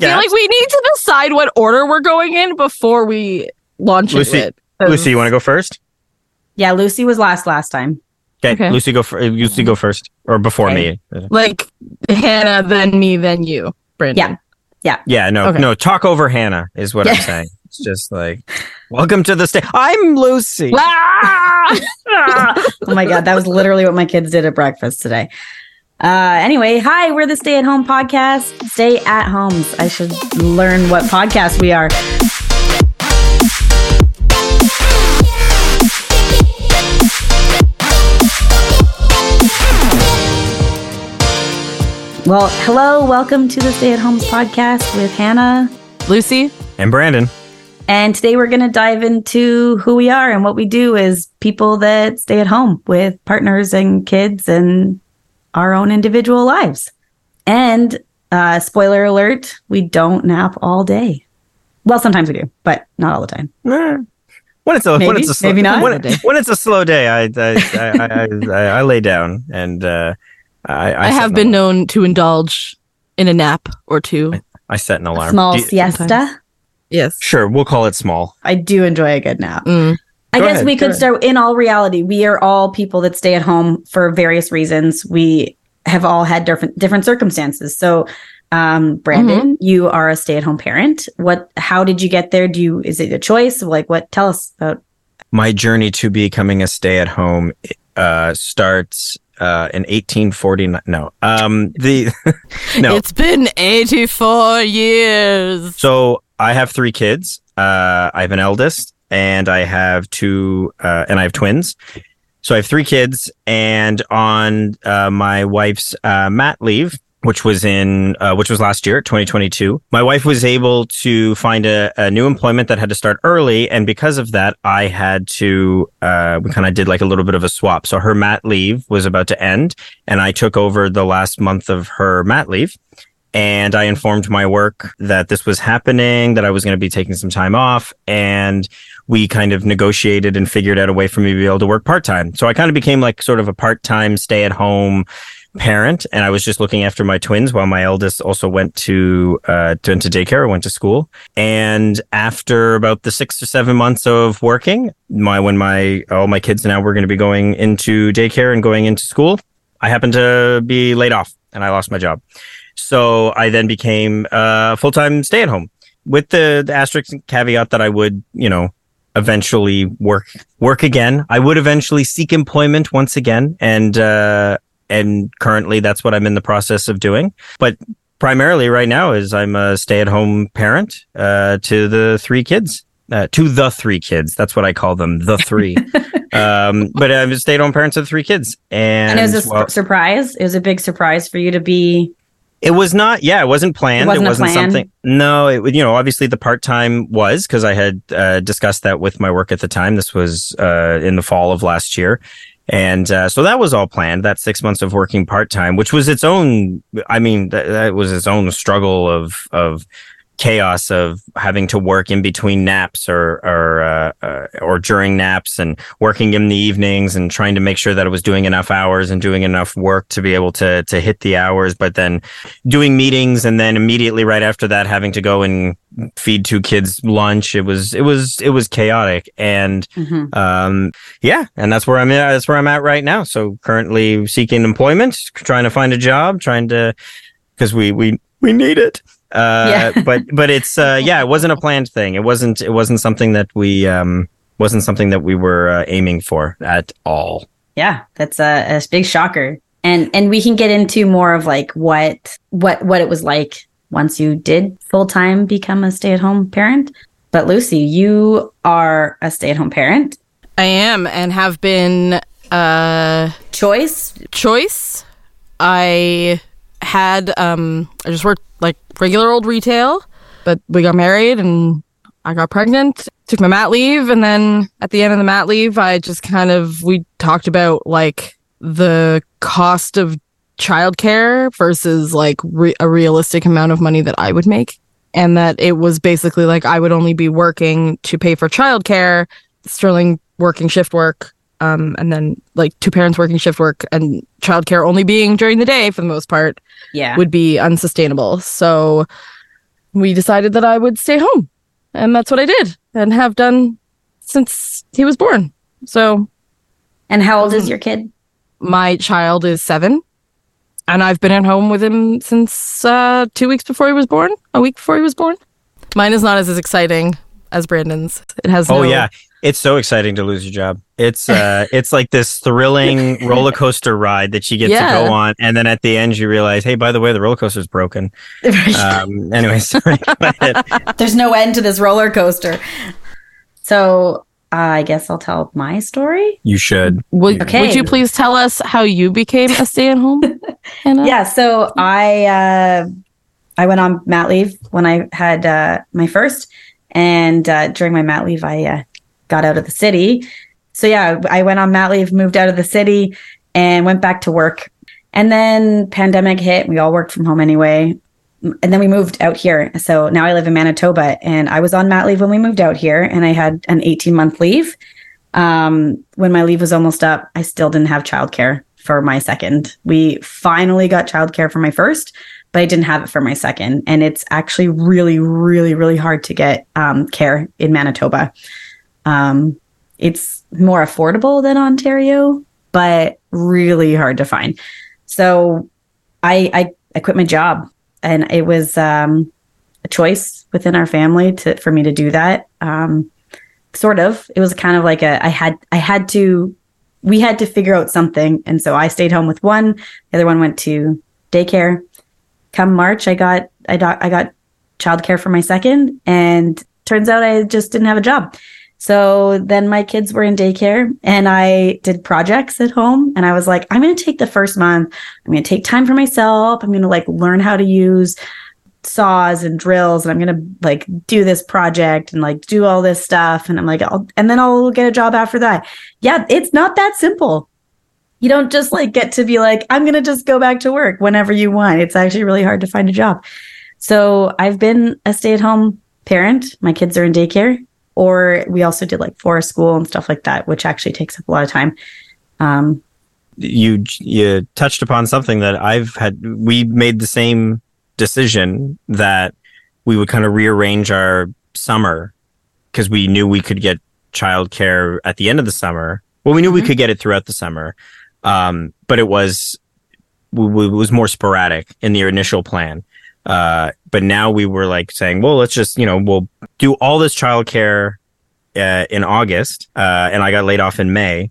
feel Yeah. like we need to decide what order we're going in before we launch Lucy- it. Lucy, you want to go first? Yeah, Lucy was last last time. Okay, Okay. Lucy go. fir- Lucy go first, or before Okay. me. like Hannah, then me, then you, Brandon. Yeah, yeah, yeah. no, Okay. no. Talk over Hannah is what I'm saying. It's just like, welcome to the stage. I'm Lucy. Ah! Oh my god, that was literally what my kids did at breakfast today. Uh anyway, hi, we're the Stay at Home podcast. Stay at homes. I should learn what podcast we are. Well, hello, welcome to the Stay at Homes podcast with Hannah. Lucy, And Brandon. And today we're going to dive into who we are and what we do as people that stay at home with partners and kids and our own individual lives. And uh, spoiler alert, we don't nap all day. Well, sometimes we do, but not all the time. When it's a when Maybe, it's a slow, maybe not. When, when it's a slow day, I I I, I, I, I lay down and uh, I I, I, have been alarm. known to indulge in a nap or two. I set an alarm. Small you- siesta. Yes. Sure, we'll call it small. I do enjoy a good nap. Mm. I Go guess ahead, we go could ahead. start in all reality. We are all people that stay at home for various reasons. We have all had different different circumstances. So, um, Brandon, you are a stay at home parent. What? How did you get there? Do you? Is it a choice? Like, what? Tell us about. My journey to becoming a stay-at-home uh, starts uh, in 1849. No, um, the no. It's been 84 years. So I have three kids. Uh, I have an eldest, and I have two, uh, and I have twins. So I have three kids, and on uh, my wife's uh, mat leave, which was in, uh, which was last year, 2022, my wife was able to find a, a new employment that had to start early, and because of that, I had to. Uh, we kind of did like a little bit of a swap. So her mat leave was about to end, and I took over the last month of her mat leave and I informed my work that this was happening, that I was going to be taking some time off, and we kind of negotiated and figured out a way for me to be able to work part time. So I kind of became like sort of a part time stay at home parent, and I was just looking after my twins while my eldest also went to uh to, to daycare, went to school. And after about the six or seven months of working, my when my all my kids now were going to be going into daycare and going into school, I happened to be laid off and I lost my job. So I then became a full time stay at home with the, the asterisk and caveat that I would, you know, eventually work work again. I would eventually seek employment once again, and uh, and currently that's what I'm in the process of doing. But primarily right now is I'm a stay at home parent uh, to the three kids. Uh, to the three kids. That's what I call them, the three. um, but I'm a stay at home parent to the three kids. And, And it was a well, su- surprise. It was a big surprise for you to be. It was not, yeah, it wasn't planned. It wasn't a plan? something. No, it, you know, obviously the part time was because I had uh, discussed that with my work at the time. This was uh, in the fall of last year. And uh, so that was all planned, that six months of working part time, which was its own, I mean, that, that was its own struggle of, of, chaos of having to work in between naps or or uh, uh, or during naps and working in the evenings and trying to make sure that I was doing enough hours and doing enough work to be able to to hit the hours but then doing meetings and then immediately right after that having to go and feed two kids lunch. It was it was it was chaotic. And Mhm. um yeah and that's where i'm at that's where i'm at right now. So currently seeking employment trying to find a job trying to because we we we need it uh Yeah. but but it's uh yeah it wasn't a planned thing it wasn't it wasn't something that we um wasn't something that we were uh, aiming for at all Yeah, that's a, a big shocker. And and we can get into more of like what what what it was like once you did full time become a stay at home parent. But Lucy, you are a stay at home parent. I am and have been uh Choice. choice. I had um I just worked like regular old retail, but we got married and I got pregnant, took my mat leave, and then at the end of the mat leave, I just kind of we talked about like the cost of childcare versus like re- a realistic amount of money that I would make, and that it was basically like I would only be working to pay for childcare, Sterling working shift work, um, and then like two parents working shift work and childcare only being during the day for the most part Yeah. would be unsustainable. So we decided that I would stay home. And that's what I did and have done since he was born. So And how old is your kid? my child is seven. And I've been at home with him since uh, two weeks before he was born, a week before he was born. Mine is not as exciting as Brandon's. It has Oh no- yeah, it's so exciting to lose your job. It's uh, it's like this thrilling roller coaster ride that you get Yeah. to go on, and then at the end you realize, hey, by the way, the roller coaster's broken. Um, anyway, sorry. There's no end to this roller coaster. So uh, I guess I'll tell my story. you should. Would, Okay. would you please tell us how you became a stay at home? Hannah? Yeah, so I uh, I went on mat leave when I had uh, my first, and uh, during my mat leave, I uh, got out of the city. So yeah, I went on mat leave, moved out of the city, and went back to work. And then pandemic hit. We all worked from home anyway. And then we moved out here. So now I live in Manitoba, and I was on mat leave when we moved out here, and I had an 18 month leave. Um, when my leave was almost up, I still didn't have childcare for my second. We finally got childcare for my first, but I didn't have it for my second. And it's actually really, really, really hard to get um, care in Manitoba. Um, it's more affordable than Ontario, but really hard to find. So I, I, I quit my job and it was um, a choice within our family to for me to do that. Um, sort of. It was kind of like a I had I had to we had to figure out something, and so I stayed home with one. The other one went to daycare. Come March, I got I got I got childcare for my second, and turns out I just didn't have a job. So then my kids were in daycare and I did projects at home and I was like, I'm going to take the first month. I'm going to take time for myself. I'm going to like learn how to use saws and drills and I'm going to like do this project and like do all this stuff. And I'm like, I'll, and then I'll get a job after that. Yeah. It's not that simple. You don't just like get to be like, I'm going to just go back to work whenever you want. It's actually really hard to find a job. So I've been a stay at home parent. My kids are in daycare or we also did like forest school and stuff like that, which actually takes up a lot of time. Um, You you touched upon something that I've had. We made the same decision that we would kind of rearrange our summer because we knew we could get childcare at the end of the summer. Well, we knew we Mhm. could get it throughout the summer, um, but it was it was more sporadic in the initial plan. Uh, but now we were like saying, well, let's just you know we'll do all this childcare uh, in August, uh, and I got laid off in May,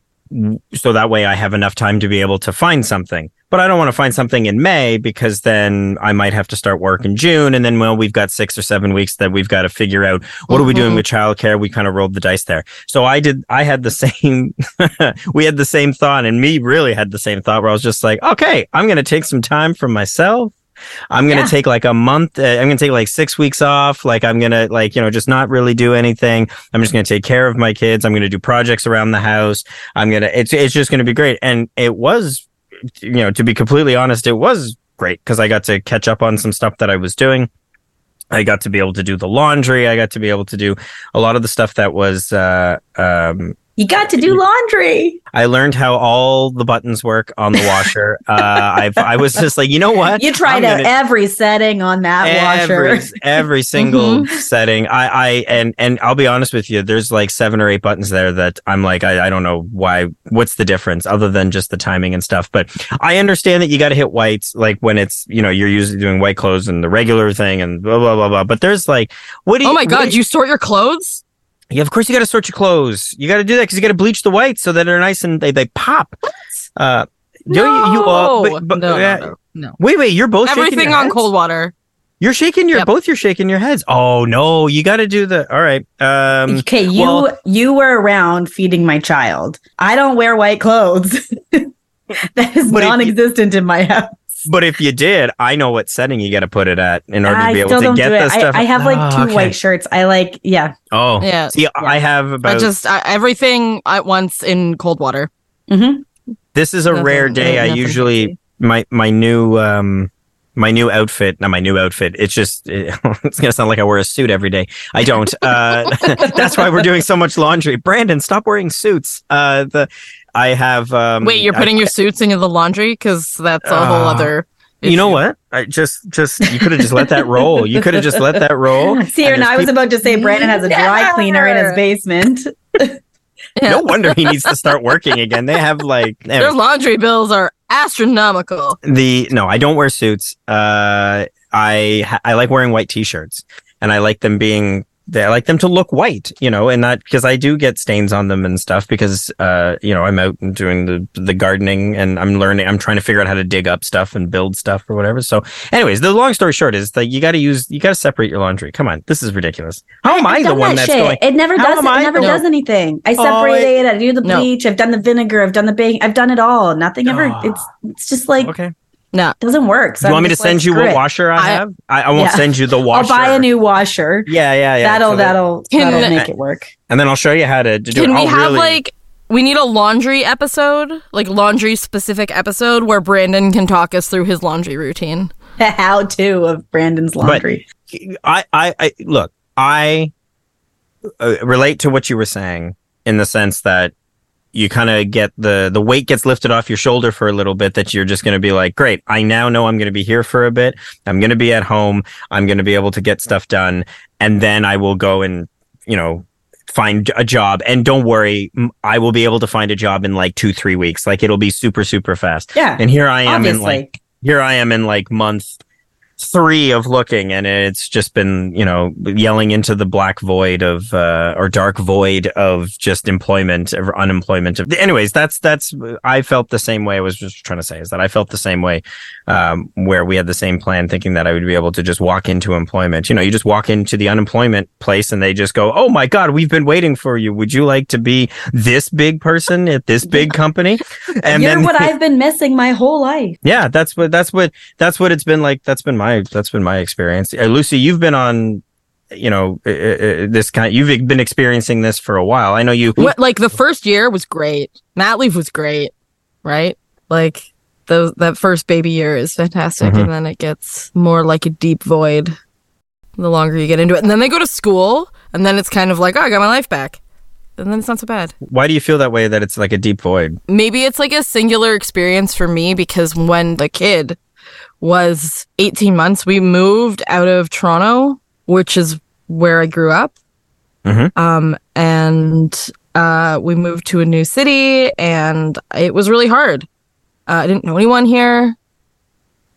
so that way I have enough time to be able to find something. But I don't want to find something in May because then I might have to start work in June. And then, well, we've got six or seven weeks that we've got to figure out what are we doing with childcare. We kind of rolled the dice there. So I did, I had the same, we had the same thought and me really had the same thought where I was just like, okay, I'm going to take some time for myself. I'm going to Yeah. take like a month. Uh, I'm going to take like six weeks off. Like I'm going to like, you know, just not really do anything. I'm just going to take care of my kids. I'm going to do projects around the house. I'm going to, it's, it's just going to be great. And it was, you know, to be completely honest, it was great because I got to catch up on some stuff that I was doing. I got to be able to do the laundry. I got to be able to do a lot of the stuff that was, uh, um, you got to do laundry. I learned how all the buttons work on the washer. uh, I've, I was just like, you know what? You tried out every setting on that every, washer. every single setting. I, I, and, and I'll be honest with you, there's like seven or eight buttons there that I'm like, I, I don't know why, what's the difference other than just the timing and stuff. But I understand that you got to hit whites, like when it's, you know, you're usually doing white clothes and the regular thing and blah, blah, blah, blah. But there's like, what do you, Oh my god, do you sort your clothes? Yeah, of course you got to sort your clothes. You got to do that because you got to bleach the whites so that they're nice and they, they pop. Uh, No, you, you all, but, but, no, uh, no, no, no. Wait, wait, you're both shaking Everything your on heads? cold water. You're shaking your Yep. both. You're shaking your heads. Oh no, you got to do the. All right. Um, okay, you well- you were around feeding my child. I don't wear white clothes. that is But if you- non-existent in my house. But if you did, I know what setting you got to put it at in order to be able to get do the stuff. I, I have like two Oh, okay. white shirts. I like yeah. Oh, Yeah. See, I have I just I, everything at once in cold water. hmm this is a Nothing- rare day. I usually fancy. my my new um my new outfit. Not my new outfit. It's just it's gonna sound like I wear a suit every day. I don't. Uh, that's why we're doing so much laundry. Brandon, stop wearing suits. Uh, the I have. Um, Wait, you're I- putting your suits into the laundry because that's a whole Uh, other. You know what? I just just you could have just let that roll. You could have just let that roll. See, and and just I was keep- about to say Brandon has a dry cleaner in his basement. Yeah. No wonder he needs to start working again. They have like Their anyways, laundry bills are astronomical. the no. I don't wear suits. Uh, I I like wearing white t-shirts, and I like them being. They- I like them to look white, you know, and not because I do get stains on them and stuff because, uh, you know, I'm out and doing the the gardening and I'm learning. I'm trying to figure out how to dig up stuff and build stuff or whatever. So, anyways, the long story short is that you got to use, you got to separate your laundry. Come on, this is ridiculous. How am I I've the one that that's shit. going? It never does. It I? never No. does anything. I Oh, separate it- it. I do the No. bleach. I've done the vinegar. I've done the baking. I've done it all. Nothing ever. Oh. It's it's just like Okay. No. It doesn't work. So Do you want I'm me to just like, send you what it. washer I, I- have? I, I won't Yeah. send you the washer. I'll buy a new washer. Yeah, yeah, yeah. that'll So that- that'll Can- that'll make it work. and then I'll show you how to, to do Can it. we I'll have really- like we need a laundry episode, like laundry specific episode where Brandon can talk us through his laundry routine. The how to of Brandon's laundry. I, I, I look, I uh, relate to what you were saying in the sense that you kind of get the the weight gets lifted off your shoulder for a little bit that you're just going to be like great i now know i'm going to be here for a bit. I'm going to be at home. I'm going to be able to get stuff done. And then i will go and you know find a job. And don't worry i will be able to find a job in like two three weeks. Like it'll be super super fast. Yeah, and here i am in obviously. like here I am in like month three of looking, and it's just been you know yelling into the black void of uh, or dark void of just employment or unemployment. Anyways, that's that's I felt the same way. I was just trying to say is that I felt the same way um, where we had the same plan, thinking that I would be able to just walk into employment. You know, you just walk into the unemployment place, and they just go, "Oh my God, we've been waiting for you. Would you like to be this big person at this big company?" And You're then what I've been missing my whole life. yeah, that's what that's what that's what it's been like. That's been my that's been my experience. Uh, Lucy, you've been on, you know, uh, uh, this kind. You've been experiencing this for a while. I know you. What like the first year was great. Mat leave was great, right? Like the that first baby year is fantastic, Mhm. and then it gets more like a deep void the longer you get into it. And then they go to school, and then it's kind of like, oh, I got my life back, and then it's not so bad. Why do you feel that way? That it's like a deep void. maybe it's like a singular experience for me because when the kid was 18 months, we moved out of Toronto, which is where I grew up. Mhm. Um, and uh, we moved to a new city, and it was really hard. Uh, I didn't know anyone here.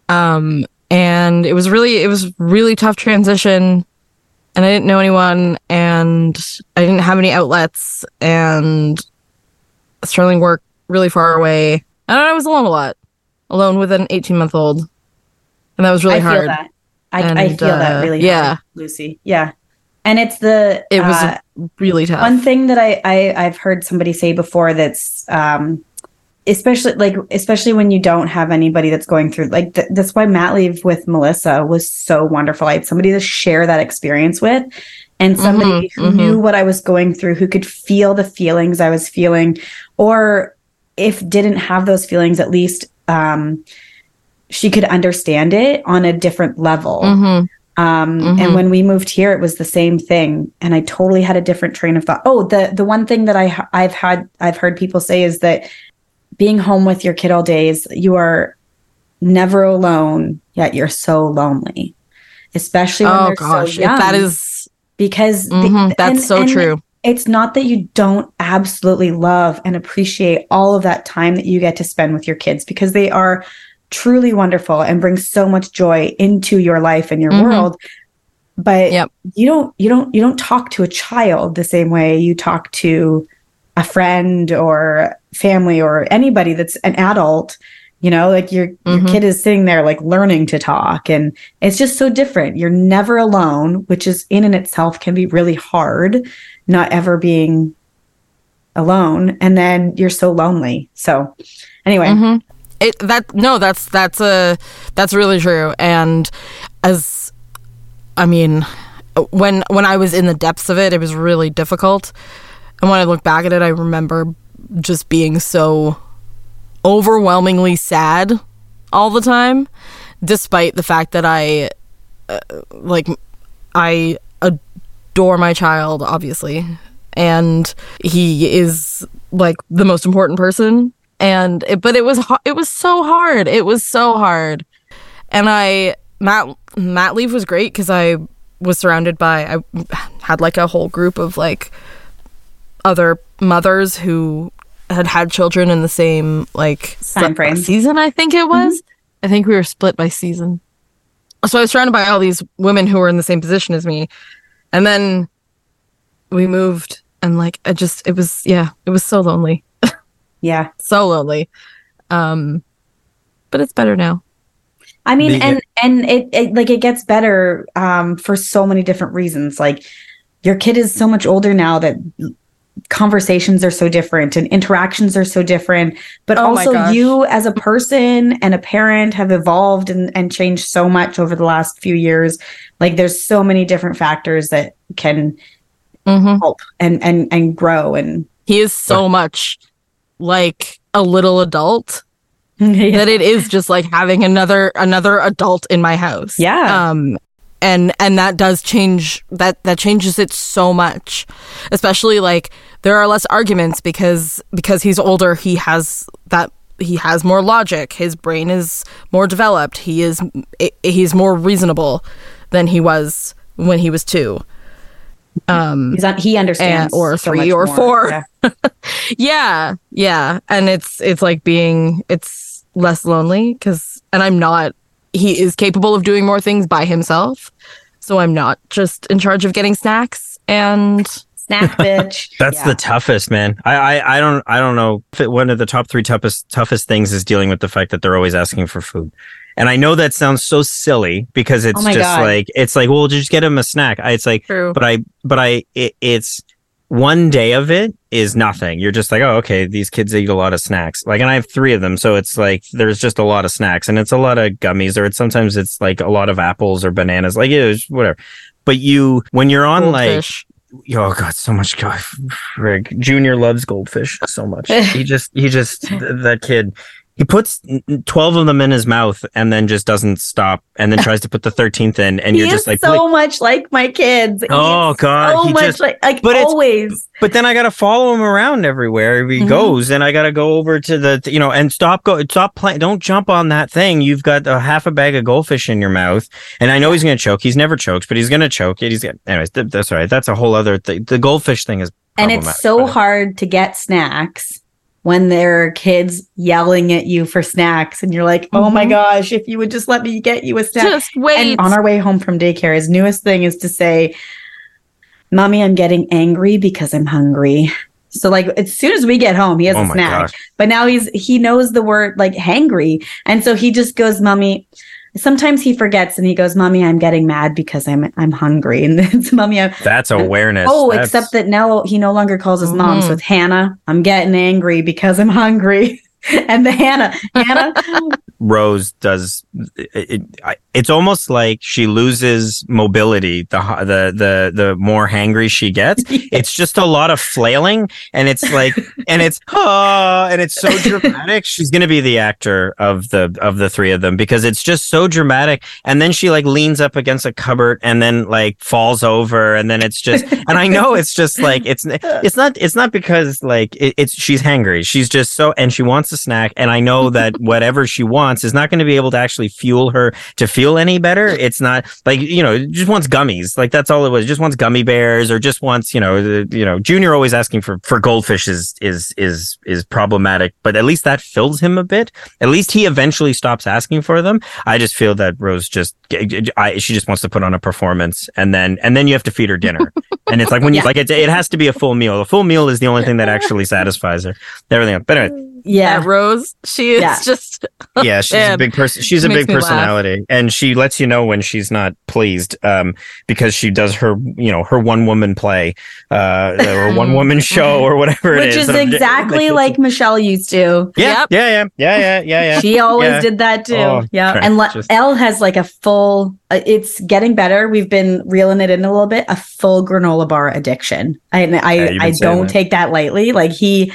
Um, and it was really, it was really tough transition. And I didn't know anyone, and I didn't have any outlets, and Sterling worked really far away. I don't know, I was alone a lot, alone with an 18 month old. And that was really I feel hard. that. I, I And, feel that uh, really. yeah. hard, Lucy. Yeah, and it's the It was uh, Really tough. one thing that I, I I've heard somebody say before that's um especially like especially when you don't have anybody that's going through like th- that's why mat leave with melissa was so wonderful i had somebody to share that experience with and somebody Mhm, who mhm. knew what i was going through who could feel the feelings i was feeling or if didn't have those feelings at least um she could understand it on a different level Mhm. um, Mhm. and when we moved here, it was the same thing. And I totally had a different train of thought. Oh, the, the one thing that I I've had, I've heard people say is that being home with your kid all day is you are never alone, yet you're so lonely, especially when Oh they're gosh, so young. that is because the- mhm, that's and- so and true. It's not that you don't absolutely love and appreciate all of that time that you get to spend with your kids because they are truly wonderful and bring so much joy into your life and your Mhm. world. But Yep. you don't you don't you don't talk to a child the same way you talk to a friend or family or anybody that's an adult. You know, like your your Mhm. kid is sitting there like learning to talk and it's just so different. You're never alone, which is in and itself can be really hard, not ever being alone. And then you're so lonely. So anyway, hmm It that no, that's that's a that's really true. And as I mean, when when I was in the depths of it, it was really difficult. And when I look back at it, I remember just being so overwhelmingly sad all the time, despite the fact that I uh, like I adore my child, obviously, and he is like the most important person. And it, but it was it was so hard. It was so hard, and I mat mat leave was great because I was surrounded by I had like a whole group of like other mothers who had had children in the same like Time frame. season. I think it was. Mm-hmm. I think we were split by season. So I was surrounded by all these women who were in the same position as me, and then we moved, and like I just it was yeah it was so lonely, Yeah. so lonely. Um, but it's better now. I mean, The- and and it, it like it gets better um, for so many different reasons. Like your kid is so much older now that conversations are so different and interactions are so different. But Oh also, you as a person and a parent have evolved and, and changed so much over the last few years. Like there's so many different factors that can Mm-hmm. help and and and grow and He is so much like a little adult that it is just like having another another adult in my house. Yeah. Um and and that does change that that changes it so much. Especially like there are less arguments because because he's older, he has that he has more logic. His brain is more developed. He is he's more reasonable than he was when he was 2. Um on, he understands And- or so three or more. four. Yeah. yeah yeah and it's it's like being it's less lonely because and i'm not he is capable of doing more things by himself so i'm not just in charge of getting snacks and Snack bitch. That's Yeah. the toughest, man. I, I I don't I don't know. One of the top three toughest toughest things is dealing with the fact that they're always asking for food. And I know that sounds so silly because it's Oh just God. like it's like well just get him a snack. I, it's like true but I but I it, it's one day of it is nothing. You're just like oh okay these kids eat a lot of snacks. Like and I have three of them, so it's like there's just a lot of snacks and it's a lot of gummies or it's sometimes it's like a lot of apples or bananas. Like it is whatever. But you when you're on like Goldfish. oh god so much god frig junior loves goldfish so much he just he just th- that kid he puts n- n- 12 of them in his mouth and then just doesn't stop and then tries to put the 13th in and you're just like so much like my kids. Oh, God, so he much just- like like but always. but then i gotta follow him around everywhere he Mhm. goes and i gotta go over to the you know and stop go stop playing don't jump on that thing. You've got a half a bag of goldfish in your mouth and i know he's gonna choke. He's never choked but he's gonna choke it. He's gonna anyways th- that's all right. That's a whole other thing the goldfish thing is And it's so hard to get snacks when there are kids yelling at you for snacks and you're like, "Oh my Mhm. gosh, if you would just let me get you a snack." just wait and on our way home from daycare, his newest thing is to say, Mommy, I'm getting angry because I'm hungry. So like as soon as we get home, he has oh a snack. gosh But now he's he knows the word like hangry. And so he just goes, Mommy. Sometimes he forgets and he goes, Mommy, I'm getting mad because I'm I'm hungry. And it's Mommy, I'm That's awareness. Oh, That's- except that now he no longer calls his mom. Mhm. So it's Hannah. I'm getting angry because I'm hungry. and the Hannah, Hannah, Rose does. It, it, it's almost like she loses mobility the the the the more hangry she gets. It's just a lot of flailing, and it's like, and it's oh, and it's so dramatic. She's gonna be the actor of the of the three of them because it's just so dramatic. And then she like leans up against a cupboard and then like falls over, and then it's just, and I know it's just like it's it's not it's not because like it, it's she's hangry. She's just so and she wants a snack, and I know that whatever she wants is not going to be able to actually fuel her to feel any better. It's not like you know just wants gummies. Like that's all it was. Just wants gummy bears or just wants you know the, you know Junior always asking for for goldfish is is is is problematic. But at least that fills him a bit. At least he eventually stops asking for them. I just feel that Rose just I, she just wants to put on a performance and then and then you have to feed her dinner. and it's like when you Yeah. like it, it has to be a full meal. A full meal is the only thing that actually satisfies her. Everything else. But anyway, yeah. That Rose, she is Yeah. just yeah, she's a big person. She's a big me laugh. personality, and she lets you know when she's not pleased, um, because she does her, you know, her one woman play, uh, or one woman show, or whatever Which is. is exactly like Michelle used to. yeah, Yep. yeah, yeah, yeah, yeah, yeah, yeah. She always Yeah. did that too. Oh, yeah. okay. And Le- Just- Elle has like a full, uh, it's getting better. We've been reeling it in a little bit, a full granola bar addiction. I, I, Yeah, I don't that. take that lightly. Like he,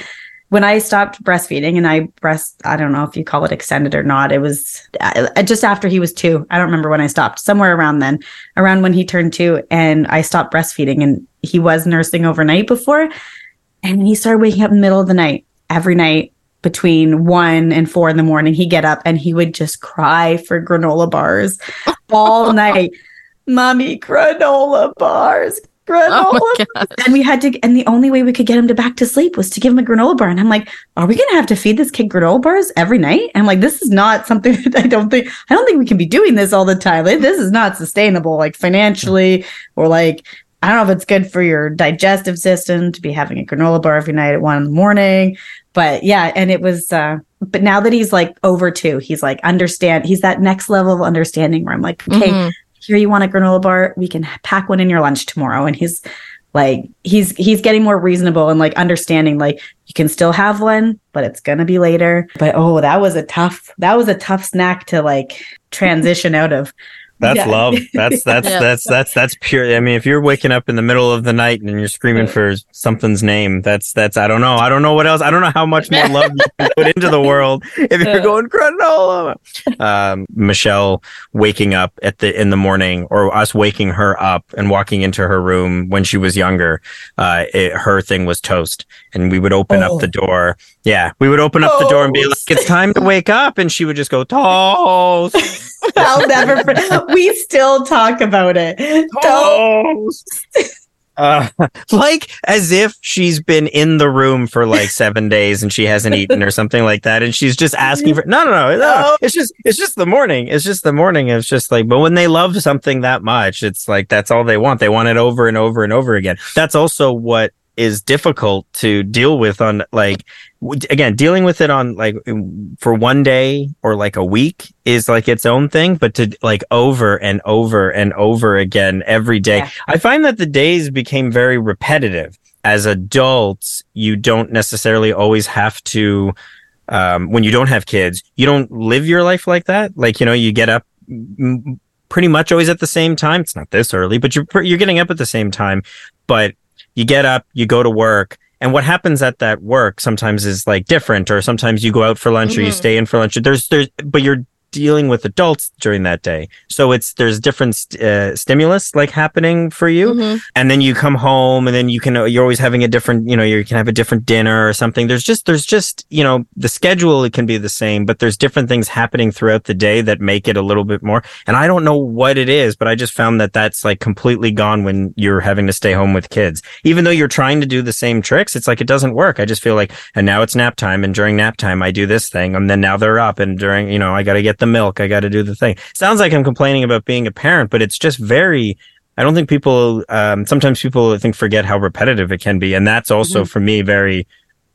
when I stopped breastfeeding and I breast, I don't know if you call it extended or not. It was uh, just after he was two. I don't remember when I stopped, somewhere around then, around when he turned two. And I stopped breastfeeding and he was nursing overnight before. And he started waking up in the middle of the night every night between one and four in the morning, he'd get up and he would just cry for granola bars all night. Mommy, granola bars, granola. Oh my God. and we had to, and the only way we could get him to back to sleep was to give him a granola bar. And I'm like, are we going to have to feed this kid granola bars every night? I'm like, this is not something that I don't think, I don't think we can be doing this all the time. Like, this is not sustainable, like financially, or like, I don't know if it's good for your digestive system to be having a granola bar every night at one in the morning. But yeah, and it was, uh, but now that he's like over two, he's like, understand, he's that next level of understanding where I'm like, okay, Mhm. Here you want a granola bar we can pack one in your lunch tomorrow. And he's like he's he's getting more reasonable and like understanding like you can still have one but it's gonna be later. But oh that was a tough that was a tough snack to like transition out of That's Yeah. love. That's that's Yeah. that's that's that's pure. I mean, if you're waking up in the middle of the night and you're screaming for something's name, that's that's I don't know. I don't know what else. I don't know how much more love you can put into the world if you're going granola. Um, Michelle waking up at the in the morning, or us waking her up and walking into her room when she was younger. Uh, it, her thing was toast, and we would open Oh. up the door. Yeah, we would open up the door and be like, "It's time to wake up," and she would just go toast. i'll never we still talk about it toast. Uh, like as if she's been in the room for like seven days and she hasn't eaten or something like that, and she's just asking for no, no, no, no. It's just, it's just the morning. It's just the morning. It's just like, but when they love something that much, it's like that's all they want. They want it over and over and over again. That's also what is difficult to deal with on like again dealing with it on like for one day or like a week is like its own thing but to like over and over and over again every day. Yeah. i find that the days became very repetitive. As adults you don't necessarily always have to um, when you don't have kids you don't live your life like that. Like you know you get up pretty much always at the same time. It's not this early but you're you're getting up at the same time. But you get up, you go to work, and what happens at that work sometimes is like different, or sometimes you go out for lunch or you Mhm. stay in for lunch. There's, there's, but you're dealing with adults during that day, so it's there's different st- uh, stimulus like happening for you, Mhm. and then you come home, and then you can you're always having a different, you know, you can have a different dinner or something. There's just there's just you know the schedule it can be the same, but there's different things happening throughout the day that make it a little bit more. And I don't know what it is, but I just found that that's like completely gone when you're having to stay home with kids. Even though you're trying to do the same tricks, it's like it doesn't work. I just feel like, and now it's nap time, and during nap time I do this thing, and then now they're up, and during you know I got to get the milk, I got to do the thing. Sounds like I'm complaining about being a parent, but it's just very. I don't think people. Um, sometimes people I think forget how repetitive it can be, and that's also for me very.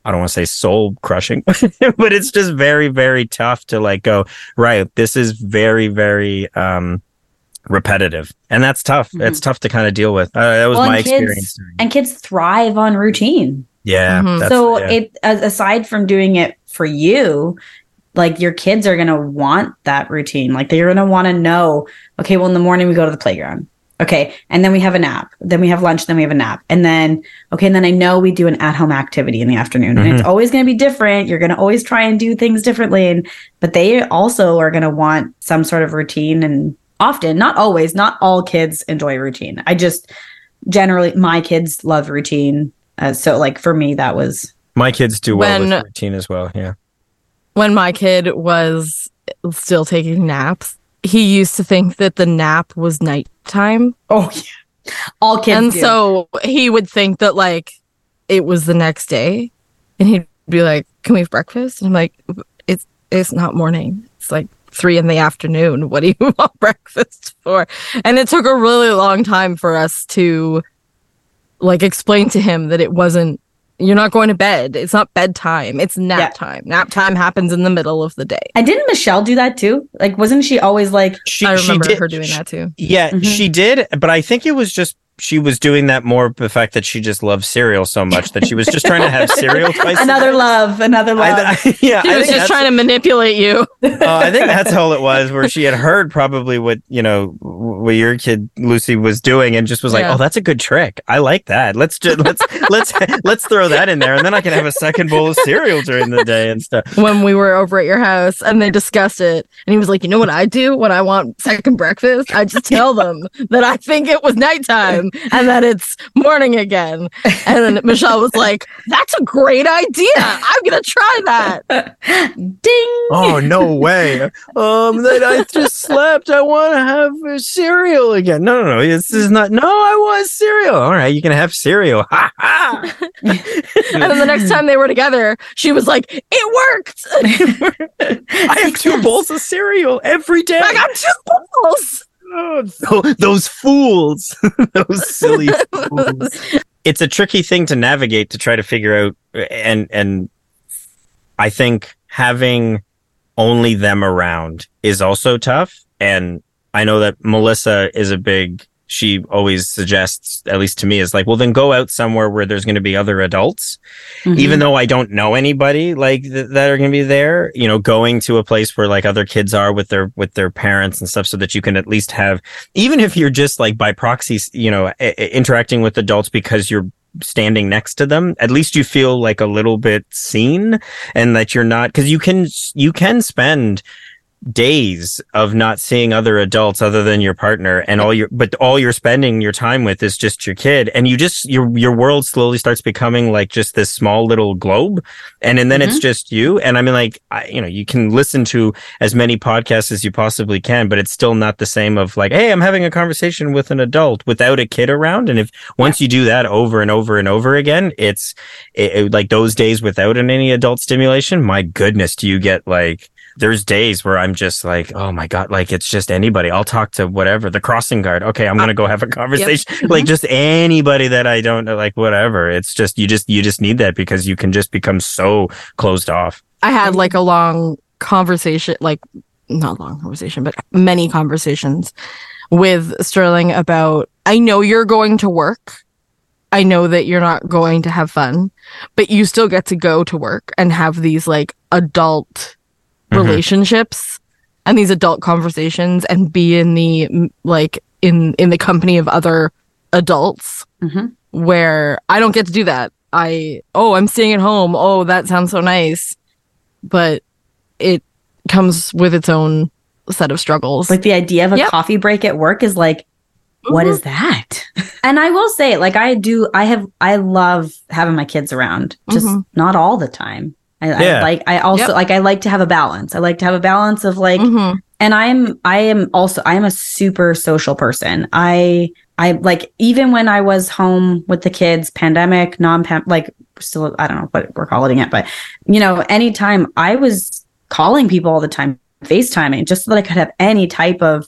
I don't want to say soul crushing, but it's just very, very tough to like go, right, this is very, very um repetitive. And that's tough. Mhm. It's tough to kind of deal with. Uh, that was Well, my and kids- experience. and kids thrive on routine Yeah. Mhm. that's- so yeah. it aside from doing it for you like your kids are going to want that routine. Like they're going to want to know okay well in the morning we go to the playground. Okay and then we have a nap then we have lunch then we have a nap. And then okay and then i know we do an at-home activity in the afternoon. And it's always going to be different. You're going to always try and do things differently. And but they also are going to want some sort of routine. And often not always not all kids enjoy routine. I just generally my kids love routine. Uh, so like for me that was my kids do well When- with routine as well. Yeah. When my kid was still taking naps, he used to think that the nap was nighttime. oh yeah. All kids and do. so he would think that like it was the next day and he'd be like can we have breakfast? And i'm like it's it's not morning. It's like three in the afternoon. What do you want breakfast for? And it took a really long time for us to like explain to him that it wasn't you're not going to bed. It's not bedtime. It's nap Yeah. time. Nap time happens in the middle of the day. And didn't michelle do that too? Like wasn't she always like She, i she remember did- her doing she- that too. Yeah, Mhm. she did, but I think it was just she was doing that more the fact that she just loves cereal so much that she was just trying to have cereal twice. another day. love another love I, I, yeah, he I was just trying to manipulate you uh, I think that's all it was, where she had heard probably what you know what your kid Lucy was doing, and just was like, Yeah. "Oh, that's a good trick. I like that. Let's just let's let's let's throw that in there, and then I can have a second bowl of cereal during the day and stuff." when we were over at your house and they discussed it and he was like you know what i do when i want second breakfast i just tell them that i think it was nighttime and then it's morning again. And then Michelle was like, "That's a great idea. I'm gonna try that." Ding. Oh no way! Um, that I just slept. I want to have cereal again. No, no, no. This is not. No, I want cereal. All right, you can have cereal. Ha ha. And then the next time they were together, she was like, "It worked. I have two bowls of cereal every day. I got two bowls." Oh, those fools, those silly fools. It's a tricky thing to navigate to try to figure out, and and I think having only them around is also tough. And I know that Melissa is a big. She always suggests, at least to me, is like, well, then go out somewhere where there's going to be other adults Mm-hmm. even though I don't know anybody like th- that are going to be there, you know, going to a place where like other kids are with their with their parents and stuff, so that you can at least have, even if you're just like by proxy, you know, I- I- interacting with adults because you're standing next to them at least you feel like a little bit seen and that you're not because you can you can spend days of not seeing other adults other than your partner and all your but all you're spending your time with is just your kid. And you just your your world slowly starts becoming like just this small little globe. And and then it's mm-hmm. just you. And i mean like I, you know you can listen to as many podcasts as you possibly can but it's still not the same of like hey i'm having a conversation with an adult without a kid around. And if once you do that over and over and over again it's it, it- like those days without an, any adult stimulation my goodness do you get like there's days where I'm just like, oh my God, like it's just anybody. I'll talk to whatever, the crossing guard. Okay, I'm uh, gonna go have a conversation. Like mm-hmm. just anybody that I don't know, like whatever. It's just you just you just need that because you can just become so closed off. I had mm-hmm. like a long conversation, like not long conversation, but many conversations with Sterling about I know you're going to work. I know that you're not going to have fun, but you still get to go to work and have these like adult Mhm. relationships and these adult conversations and be in the like in in the company of other adults Mhm. where I don't get to do that. I oh, I'm staying at home. Oh, that sounds so nice. But it comes with its own set of struggles. Like the idea of a Yep. coffee break at work is like, what Mhm. is that? and I will say, like, I do, I have, I love having my kids around, just Mhm. not all the time. I, Yeah. I like, I also, Yep. like, I like to have a balance. I like to have a balance of like, Mhm. and I'm, I am also, I am a super social person. I, I like, even when I was home with the kids, pandemic, non like, still, I don't know what we're calling it, but, you know, anytime I was calling people all the time, FaceTiming, just so that I could have any type of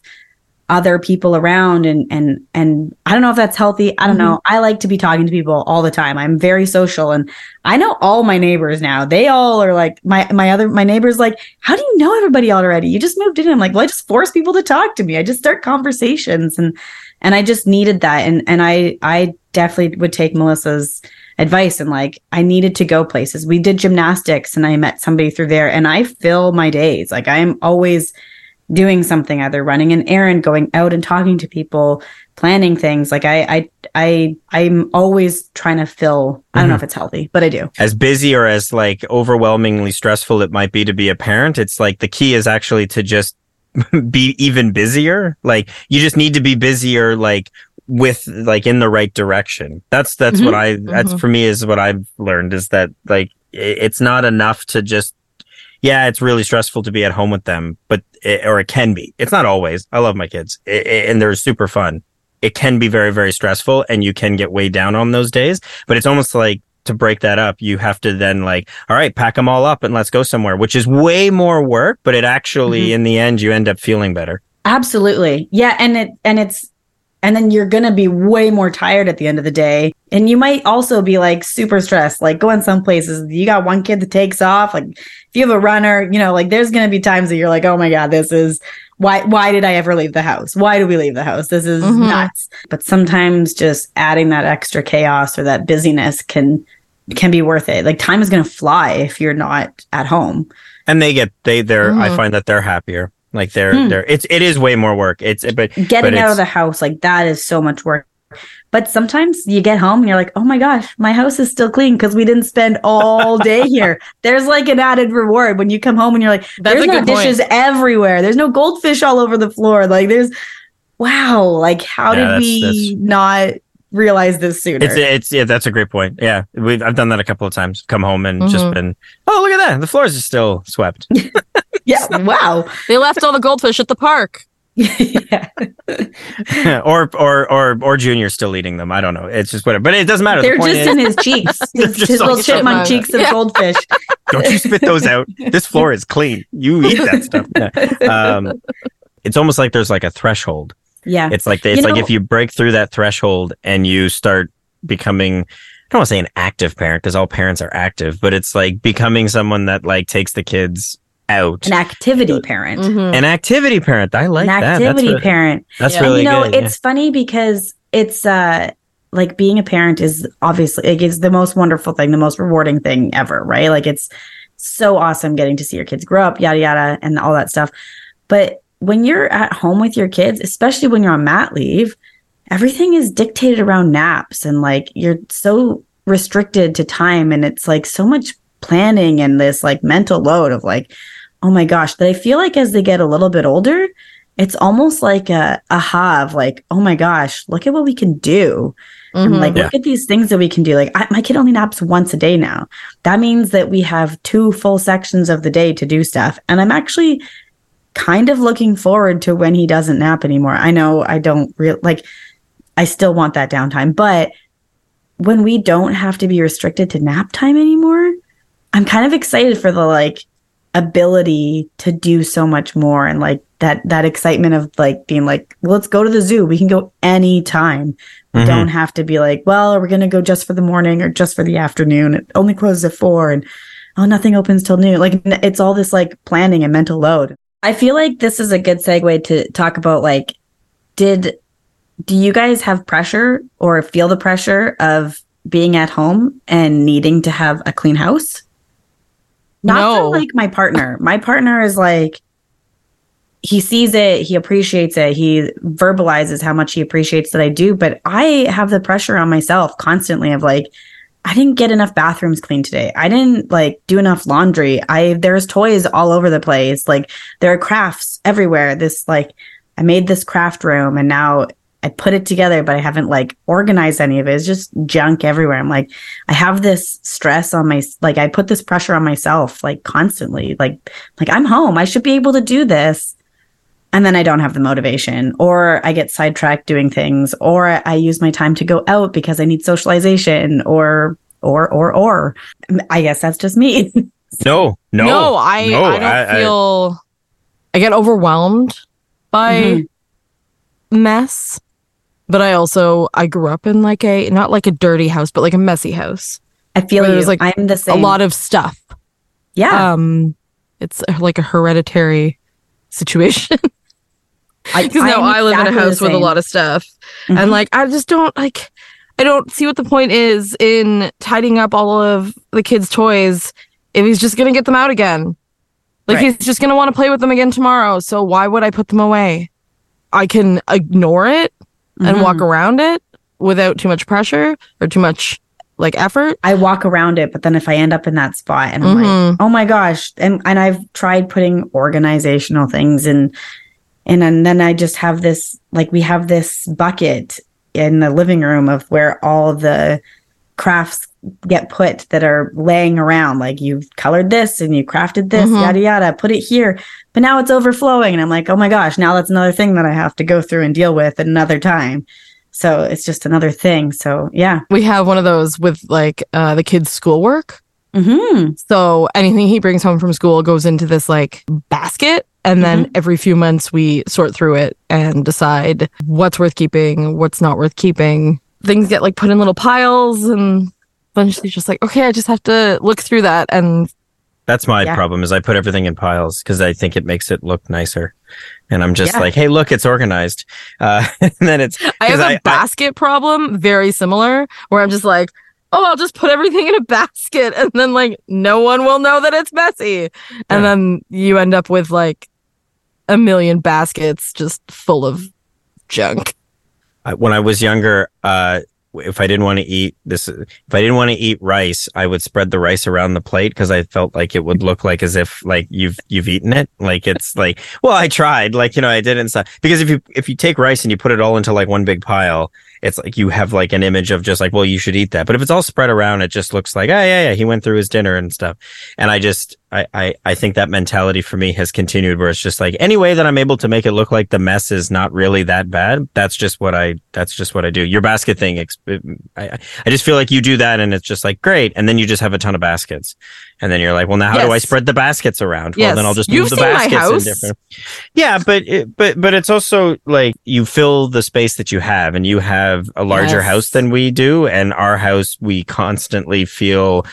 other people around and and and I don't know if that's healthy. I don't know. Mm-hmm. I like to be talking to people all the time. I'm very social and I know all my neighbors now. They all are like my my other my neighbors like, "How do you know everybody already? You just moved in." I'm like, "Well, I just force people to talk to me. I just start conversations and and I just needed that and and I I definitely would take Melissa's advice and like I needed to go places. We did gymnastics and I met somebody through there and I fill my days. Like I'm always doing something either running an errand going out and talking to people planning things like i i i i'm always trying to fill i don't know if it's healthy but i do As busy or as like overwhelmingly stressful it might be to be a parent, it's like the key is actually to just be even busier. Like you just need to be busier, like with like in the right direction. That's that's what I that's Mhm. for me is what I've learned is that like it's not enough to just yeah, it's really stressful to be at home with them, but it, or it can be. It's not always. I love my kids i- i- and they're super fun. It can be very very stressful and you can get way down on those days, but it's almost like to break that up, you have to then like, all right, pack them all up and let's go somewhere, which is way more work, but it actually, Mhm. in the end, you end up feeling better. absolutely yeah and it and it's and then you're gonna be way more tired at the end of the day and you might also be like super stressed like going some places you got one kid that takes off like if you have a runner you know like there's gonna be times that you're like oh my god this is why why did i ever leave the house why do we leave the house this is Mhm. nuts but sometimes just adding that extra chaos or that busyness can can be worth it like time is gonna fly if you're not at home And they get, they, they're, I Mhm. find that they're happier. Like they're, Hmm. they're, it's, it is way more work. It's, but getting out of the house like that is so much work but sometimes you get home and you're like oh my gosh my house is still clean because we didn't spend all day here there's like an added reward when you come home and you're like there's a no good point. dishes everywhere there's no goldfish all over the floor like there's wow like how Yeah, did that's- we that's- not realize this sooner. It's it's yeah, that's a great point. Yeah, we've I've done that a couple of times. Come home and just Mhm. been, oh look at that, the floors are still swept. yeah. Wow. They left all the goldfish at the park. yeah. or or or or Junior's still eating them. I don't know. It's just whatever. But it doesn't matter. They're the point just is, in his cheeks. His, just his little chipmunk chipmunk. cheeks of Yeah. goldfish. don't you spit those out. This floor is clean. You eat that stuff. Yeah. Um, it's almost like there's like a threshold. Yeah. It's like it's You like know- if you break through that threshold and you start becoming I don't want to say an active parent because all parents are active, but it's like becoming someone that like takes the kids out. An activity parent. Mhm. An activity parent. I like An that. That's, activity re- parent. that's Yeah. really you know, good. yeah. it's funny because it's uh like being a parent is obviously like it's the most wonderful thing, the most rewarding thing ever, right? Like it's so awesome getting to see your kids grow up, yada yada, and all that stuff. But when you're at home with your kids, especially when you're on mat leave, everything is dictated around naps and like you're so restricted to time and it's like so much planning and this like mental load of like, oh my gosh, that I feel like as they get a little bit older, it's almost like a aha of like, oh my gosh, look at what we can do. And Mhm. like, Yeah. look at these things that we can do. Like, I, my kid only naps once a day now. That means that we have two full sections of the day to do stuff. And I'm actually kind of looking forward to when he doesn't nap anymore. I know I don't real like, I still want that downtime, but when we don't have to be restricted to nap time anymore, I'm kind of excited for the like ability to do so much more and like that that excitement of like being like let's go to the zoo. We can go anytime. We Mhm. don't have to be like well are we going to go just for the morning or just for the afternoon. It only closes at four and oh nothing opens till noon. Like it's all this like planning and mental load. I feel like this is a good segue to talk about like did do you guys have pressure or feel the pressure of being at home and needing to have a clean house not No. like my partner. My partner is like he sees it he appreciates it he verbalizes how much he appreciates that i do but i have the pressure on myself constantly of like i didn't get enough bathrooms cleaned today. I didn't like do enough laundry. I there's toys all over the place. Like there are crafts everywhere. This like i made this craft room and now i put it together but i haven't like organized any of it it's just junk everywhere i'm like i have this stress on my like i put this pressure on myself like constantly like like i'm home i should be able to do this and then I don't have the motivation, or I get sidetracked doing things, or I use my time to go out because I need socialization, or or or or. I guess that's just me. no, no, No, I, no, I don't I- I- feel. I, get overwhelmed by Mhm. mess, but I also I grew up in like a not like a dirty house, but like a messy house. I feel there's, like, I'm the same. A lot of stuff. yeah. Um, it's uh, like a hereditary situation I, because now I live in a house with a lot of stuff, Mhm. and like I just don't like. I don't see what the point is in tidying up all of the kids' toys if he's just gonna get them out again. Like Right. he's just gonna want to play with them again tomorrow. So why would I put them away? I can ignore it and Mhm. walk around it without too much pressure or too much like effort. I walk around it, but then if I end up in that spot and I'm like, Mhm. oh my gosh, and and I've tried putting organizational things in, and and then I just have this like we have this bucket in the living room of where all the crafts get put that are laying around. Like you've colored this and you crafted this, Mhm. yada yada, put it here, but now it's overflowing, and I'm like, oh my gosh, now that's another thing that I have to go through and deal with at another time. So it's just another thing. So yeah. We have one of those with like uh, the kids' schoolwork. hmm So anything he brings home from school goes into this like basket. And then every few months we sort through it and decide what's worth keeping, what's not worth keeping. Things get like put in little piles and eventually just like, okay, I just have to look through that. And That's my Yeah. problem. Is I put everything in piles because I think it makes it look nicer, and I'm just Yeah. like, hey, look, it's organized. Uh, and then it's I have a I- I- basket problem very similar where I'm just like, oh, I'll just put everything in a basket and then like no one will know that it's messy. And Yeah. then you end up with like a million baskets just full of junk. I- when I was younger, uh, if I didn't want to eat this, if I didn't want to eat rice, I would spread the rice around the plate because I felt like it would look like as if like you've you've eaten it. Like it's like, well, I tried, like you know, I did and stuff. Because if you if you take rice and you put it all into like one big pile, it's like you have like an image of just like, well, you should eat that. But if it's all spread around, it just looks like, oh yeah, yeah, he went through his dinner and stuff. And I just, I, I, I think that mentality for me has continued where it's just like any way that I'm able to make it look like the mess is not really that bad. That's just what I, that's just what I do. Your basket thing, I, I just feel like you do that and it's just like great. And then you just have a ton of baskets. And then you're like, well, now how yes. do I spread the baskets around? Yes. Well, then I'll just You've move the baskets in different. Yeah, but it, but but it's also like you fill the space that you have, and you have a larger Yes. house than we do, and our house we constantly feel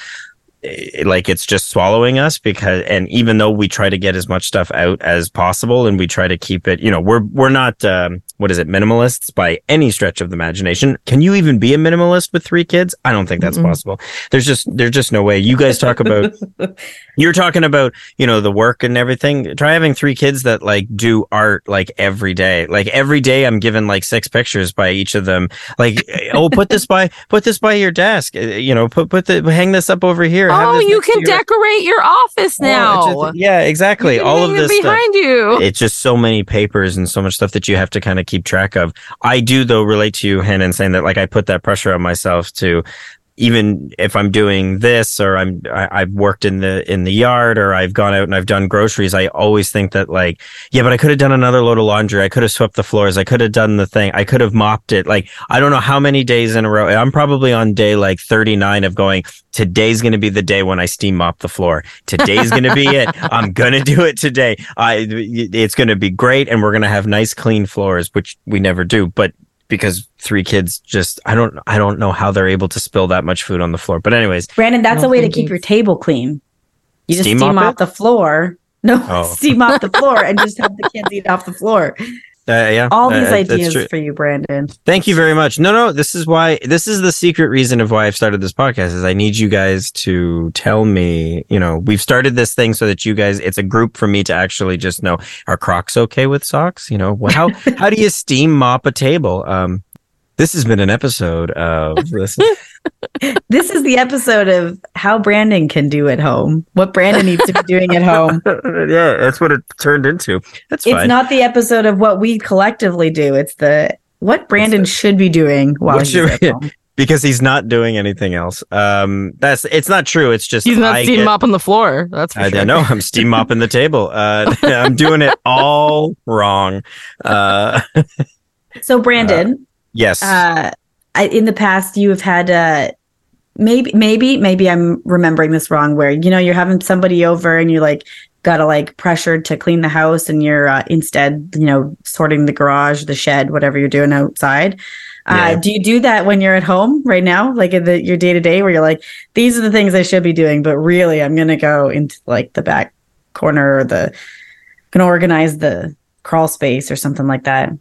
like it's just swallowing us because and even though we try to get as much stuff out as possible and we try to keep it you know we're we're not um, what is it? Minimalists by any stretch of the imagination. Can you even be a minimalist with three kids? I don't think that's Mm-mm. possible. There's just there's just no way. You guys talk about you're talking about you know the work and everything. Try having three kids that like do art like every day. Like every day i'm given like six pictures by each of them. Like oh put this by put this by your desk. Uh, you know put put the hang this up over here. Oh, this you can your- decorate your office Oh, now. it's just- yeah exactly. All of them this stuff. behind you. it's just so many papers and so much stuff that you have to kind of keep track of. I do though relate to you, Hannah, in saying that like I put that pressure on myself to even if I'm doing this or I'm I, I've worked in the in the yard or I've gone out and I've done groceries, I always think that like, yeah, but I could have done another load of laundry. I could have swept the floors. I could have done the thing. I could have mopped it. Like I don't know how many days in a row. I'm probably on day like 39 of going, today's going to be the day when I steam mop the floor. Today's going to be it. I'm going to do it today. I, it's going to be great. And we're going to have nice, clean floors, which we never do. But because three kids just, I don't, I don't know how they're able to spill that much food on the floor. But anyways, Brandon, that's No a way to keep your table clean. You just Steam steam, mop off it? the floor. No, Oh. steam off the floor and just have the kids eat off the floor. Uh, yeah, All uh, these ideas for you, Brandon. Thank you very much. No, no, this is why this is the secret reason of why I've started this podcast is I need you guys to tell me, you know, we've started this thing so that you guys it's a group for me to actually just know are Crocs okay with socks? You know, how how do you steam mop a table? Um this has been an episode of this. This is the episode of how Brandon can do at home, what Brandon needs to be doing at home. yeah, that's what it turned into. That's It's fine. not the episode of what we collectively do. It's the what Brandon should be doing while What he's should at home. because he's not doing anything else. Um that's it's not true. It's just He's not I steam get- mopping the floor. That's for I sure. don't know. I'm steam mopping the table. Uh, I'm doing it all wrong. Uh, So Brandon, yes. uh, I, in the past you have had uh, maybe maybe maybe I'm remembering this wrong. Where you know you're having somebody over and you're like got to like pressured to clean the house and you're uh, instead you know sorting the garage, the shed, whatever you're doing outside. Yeah. Uh, do you do that when you're at home right now, like in the, your day to day, where you're like, these are the things I should be doing, but really I'm gonna go into like the back corner or the gonna organize the crawl space or something like that.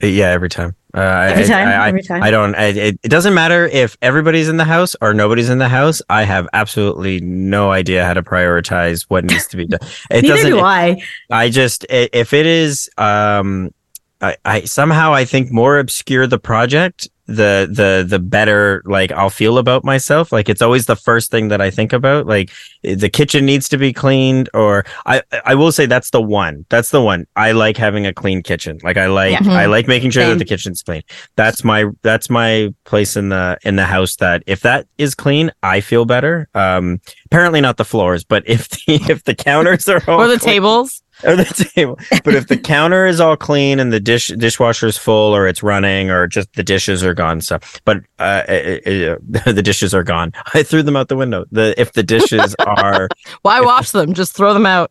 Yeah, every time. Uh, I- Every I, time, I, every time. I don't. I, it, it doesn't matter if everybody's in the house or nobody's in the house. I have absolutely no idea how to prioritize what needs to be done. It Neither doesn't. do I. I just if it is um I, I somehow I think more obscure the project the the the better like I'll feel about myself. Like it's always the first thing that I think about like the kitchen needs to be cleaned or I I will say that's the one. That's the one. I like having a clean kitchen. Like I like Yeah. I like making sure Same. that the kitchen's clean. That's my that's my place in the in the house that if that is clean I feel better. Um apparently not the floors but if the if the counters are all Or the clean- tables. Or the table. But if the counter is all clean and the dish dishwasher is full, or it's running, or just the dishes are gone, so but uh, uh, uh, the dishes are gone. I threw them out the window. The if the dishes are Why wash them? Just throw them out.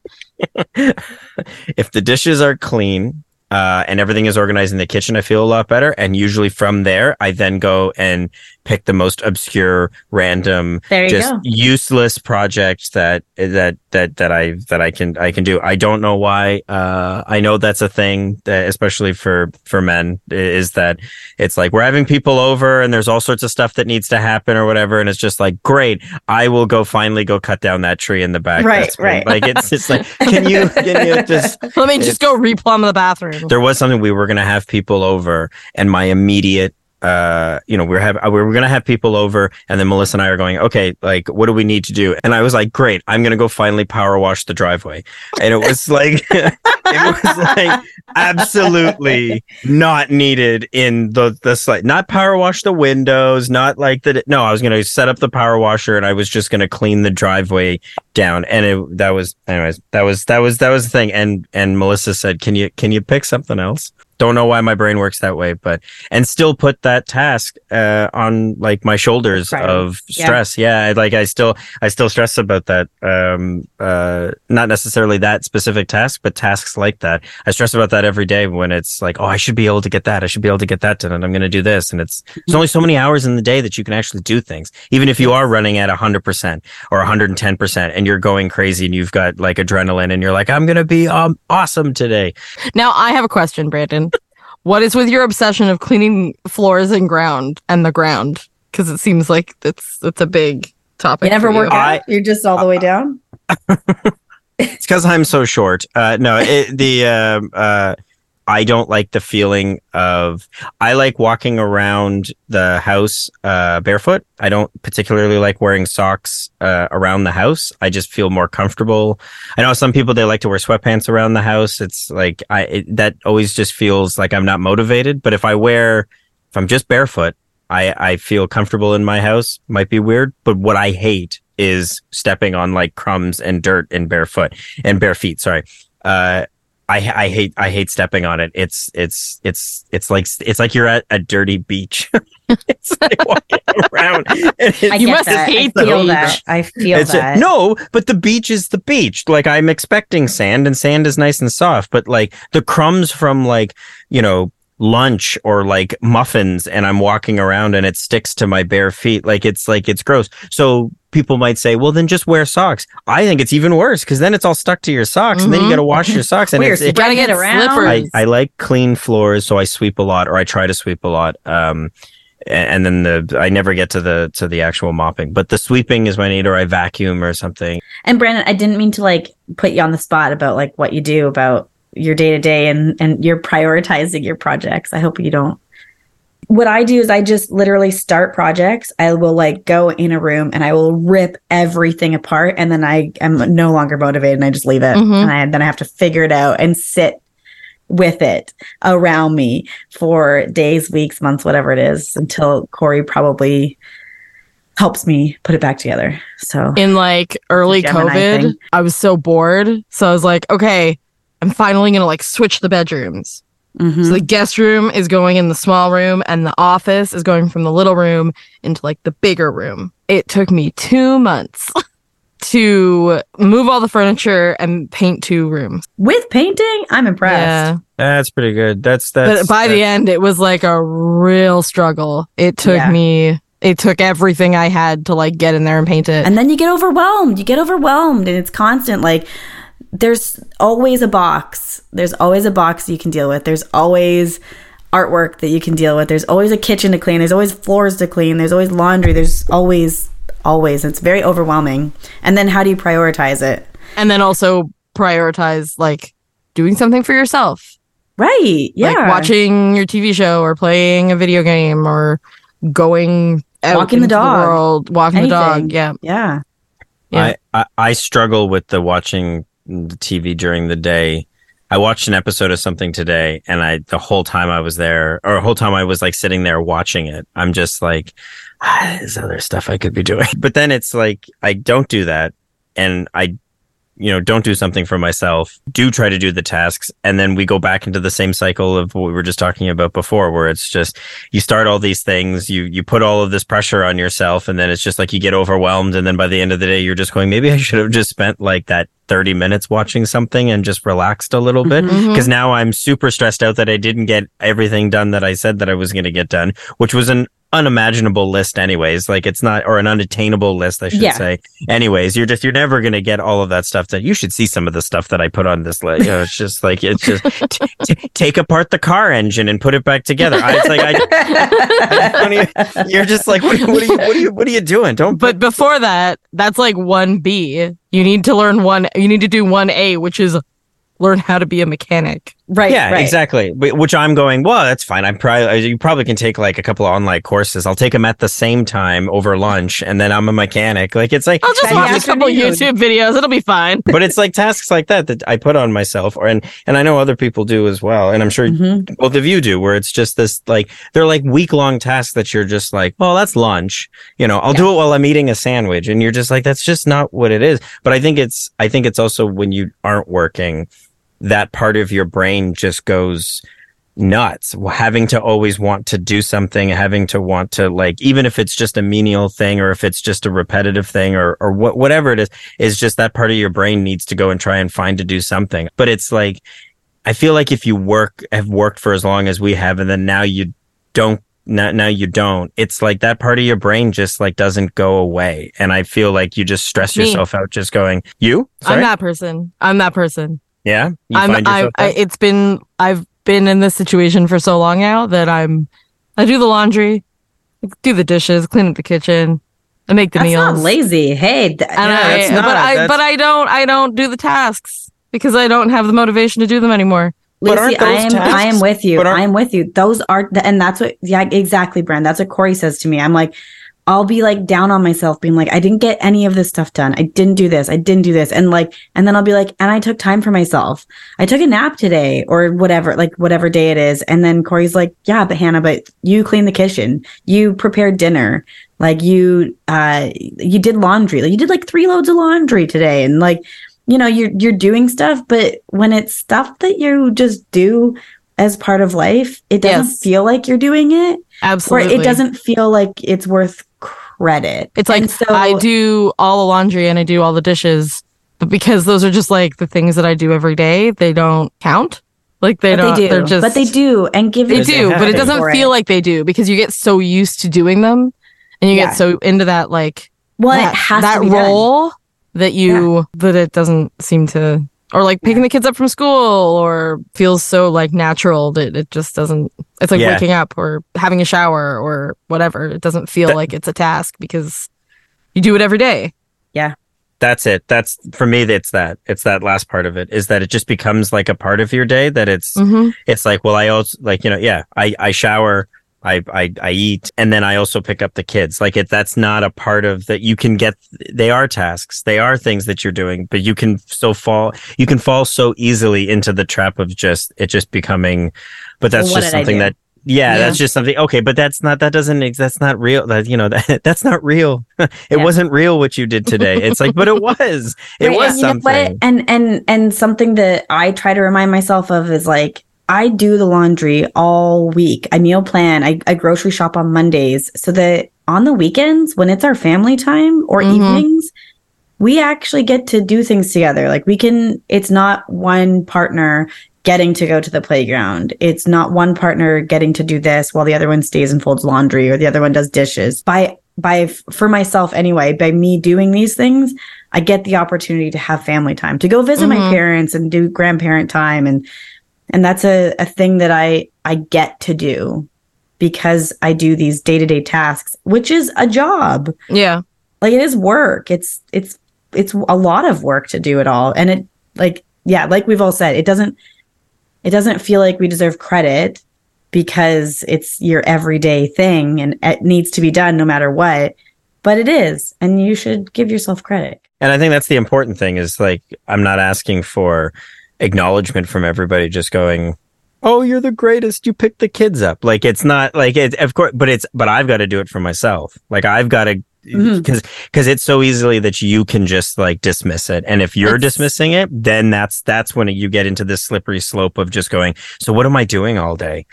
if the dishes are clean. Uh, and everything is organized in the kitchen. I feel a lot better. And usually from there, I then go and pick the most obscure, random, just go. useless projects that that that that I that I can I can do. I don't know why. Uh, I know that's a thing, that, especially for for men, is that it's like we're having people over and there's all sorts of stuff that needs to happen or whatever, and it's just like great. I will go finally go cut down that tree in the back. Right, That's right. Like it's just like can you can you just Let me just go replumb the bathroom. there was something we were going to have people over and my immediate uh, you know, we we're have we're gonna have people over, and then Melissa and I are going, okay, like, what do we need to do? And I was like, great, I'm gonna go finally power wash the driveway, and it was like, it was like absolutely not needed in the the site. Not power wash the windows, not like that. No, I was gonna set up the power washer, and I was just gonna clean the driveway down, and it that was, anyways, that was that was that was the thing. And and Melissa said, can you can you pick something else? Don't know why my brain works that way but and still put that task uh, on like my shoulders right. of stress yeah. yeah. like i still i still stress about that um uh not necessarily that specific task but tasks like that i stress about that every day when it's like oh i should be able to get that i should be able to get that done and i'm going to do this and it's there's only so many hours in the day that you can actually do things even if you are running at 100% or 110% and you're going crazy and you've got like adrenaline and you're like i'm going to be um, awesome today now i have a question brandon what is with your obsession of cleaning floors and ground and the ground? Because it seems like it's it's a big topic. You never work out. You're just all the way down. it's because I'm so short. Uh, no, it, the uh, uh, I don't like the feeling of I like walking around the house uh, barefoot. I don't particularly like wearing socks uh, around the house. I just feel more comfortable. I know some people they like to wear sweatpants around the house. It's like I it, that always just feels like I'm not motivated. But if I wear if I'm just barefoot, I I feel comfortable in my house. Might be weird, but what I hate is stepping on like crumbs and dirt in barefoot and bare feet. Sorry. Uh, I, I hate I hate stepping on it. It's it's it's it's like it's like you're at a dirty beach. it's like walking around. you must that. hate I feel that. I feel it's that. A, no, but the beach is the beach. Like I'm expecting sand, and sand is nice and soft. But like the crumbs from like you know lunch or like muffins and I'm walking around and it sticks to my bare feet. Like it's like it's gross. So people might say, well, then just wear socks. I think it's even worse because then it's all stuck to your socks mm-hmm. and then you mm-hmm. got to wash your socks. And it's, you got to get around. I, I, like clean floors, so I sweep a lot or I try to sweep a lot. Um, and then the I never get to the to the actual mopping, but the sweeping is my need, or I vacuum or something. And Brandon, I didn't mean to like put you on the spot about like what you do about your day to day and and you're prioritizing your projects. I hope you don't what I do is I just literally start projects. I will like go in a room and I will rip everything apart and then I am no longer motivated and I just leave it. Mm-hmm. And I, then I have to figure it out and sit with it around me for days, weeks, months, whatever it is until Corey probably helps me put it back together. So in like early COVID, thing. I was so bored. So I was like, okay, I'm finally going to like switch the bedrooms. Mm-hmm. So the guest room is going in the small room and the office is going from the little room into like the bigger room. It took me two months to move all the furniture and paint two rooms. With painting? I'm impressed. Yeah. That's pretty good. That's that's But by that's... the end it was like a real struggle. It took yeah. me it took everything I had to like get in there and paint it. And then you get overwhelmed. You get overwhelmed and it's constant like there's always a box. There's always a box you can deal with. There's always artwork that you can deal with. There's always a kitchen to clean. There's always floors to clean. There's always laundry. There's always, always. It's very overwhelming. And then how do you prioritize it? And then also prioritize like doing something for yourself. Right. Yeah. Like watching your TV show or playing a video game or going out walking the dog, the world, walking Anything. the dog. Yeah. Yeah. Yeah. I, I, I struggle with the watching the TV during the day. I watched an episode of something today and I, the whole time I was there or the whole time I was like sitting there watching it, I'm just like, ah, there's other stuff I could be doing. But then it's like, I don't do that. And I you know, don't do something for myself, do try to do the tasks. And then we go back into the same cycle of what we were just talking about before, where it's just, you start all these things, you, you put all of this pressure on yourself. And then it's just like you get overwhelmed. And then by the end of the day, you're just going, maybe I should have just spent like that 30 minutes watching something and just relaxed a little bit. Mm-hmm. Cause now I'm super stressed out that I didn't get everything done that I said that I was going to get done, which was an unimaginable list anyways. Like it's not or an unattainable list i should yeah. say. Anyways you're just you're never going to get all of that stuff that you should see some of the stuff that i put on this list. You know it's just like it's just t- t- take apart the car engine and put it back together. I, it's like I, I, you're just like what, what, are you what are you what are you doing? Don't but before that that's like 1b you need to learn one you need to do 1a which is learn how to be a mechanic Right. yeah, right. exactly. Which I'm going. Well, that's fine. I'm probably you probably can take like a couple of online courses. I'll take them at the same time over lunch, and then I'm a mechanic. Like it's like I'll just Friday watch a couple. YouTube videos. It'll be fine. but it's like tasks like that that I put on myself, or and and I know other people do as well, and I'm sure Mhm. both of you do, where it's just this like they're like week long tasks that you're just like, well, that's lunch, you know, I'll do it while I'm eating a sandwich, and you're just like, that's just not what it is. But I think it's I think it's also when you aren't working, that part of your brain just goes nuts having to always want to do something having to want to like even if it's just a menial thing or if it's just a repetitive thing or or what whatever it is is just that part of your brain needs to go and try and find to do something but it's like i feel like if you work have worked for as long as we have and then now you don't now, now you don't it's like that part of your brain just like doesn't go away and i feel like you just stress Me. yourself out just going you I'm that person. I'm that person. Yeah you I'm, find I, I, it's been, I've been in this situation for so long now that I'm I do the laundry, do the dishes, clean up the kitchen, I make the That's meals. not lazy. Hey, th- And Yeah, I, that's but I that's- but I don't I don't do the tasks because I don't have the motivation to do them anymore. But Lucy, aren't I those am I am with you. I am with you. Those are and that's what yeah, exactly, Brand. That's what Corey says to me. I'm like, I'll be like down on myself, being like, I didn't get any of this stuff done. I didn't do this. I didn't do this. And like, and then I'll be like, and I took time for myself. I took a nap today or whatever, like whatever day it is. And then Corey's like, Yeah, but Hannah, but you cleaned the kitchen. You prepared dinner. Like you uh you did laundry. Like you did like three loads of laundry today. And like you know you're you're doing stuff but when it's stuff that you just do as part of life it doesn't Yes. feel like you're doing it Absolutely. or it doesn't feel like it's worth credit It's like so I do all the laundry and I do all the dishes, but because those are just like the things that I do every day, they don't count. Like they don't. they do They're just. but they do and give They do, but it doesn't feel it. like they do because you get so used to doing them, and you Yeah. get so into that like well that, that to be done. role that you that it doesn't seem to or like picking the kids up from school or feels so like natural that it just doesn't it's like Yeah. waking up or having a shower or whatever it doesn't feel That- like it's a task because you do it every day Yeah. that's it that's for me it's that it's that last part of it is that it just becomes like a part of your day that it's mm-hmm. it's like well i also like you know yeah i i shower I, I I eat and then I also pick up the kids. Like it, that's not a part of that. You can get. They are tasks. They are things that you're doing, but you can so fall. You can fall so easily into the trap of just it just becoming. But that's Well, just something that. Yeah, Yeah. that's just something. Okay, but that's not. That doesn't. That's not real. That you know. That that's not real. it Yeah. wasn't real what you did today. It's like, but it was. It Right, was and you know what? something. And and and something that I try to remind myself of is like I do the laundry all week. I meal plan. I, I grocery shop on Mondays so that on the weekends when it's our family time or Mhm. evenings, we actually get to do things together. Like we can. It's not one partner getting to go to the playground. It's not one partner getting to do this while the other one stays and folds laundry or the other one does dishes. By by for myself anyway, by me doing these things, I get the opportunity to have family time, to go visit my Mhm. parents and do grandparent time and and that's a, a thing that I I get to do because I do these day-to-day tasks, which is a job. yeah Like it is work. It's it's it's a lot of work to do it all. And it like yeah, like we've all said, it doesn't it doesn't feel like we deserve credit because it's your everyday thing and it needs to be done no matter what. But it is, and you should give yourself credit. And I think that's the important thing is like I'm not asking for acknowledgement from everybody just going, "Oh, you're the greatest. You picked the kids up." Like it's not like it of course, but it's but I've got to do it for myself. Like I've got to mm-hmm. because because it's so easily that you can just like dismiss it and if you're It's- dismissing it then that's that's when you get into this slippery slope of just going so what am i doing all day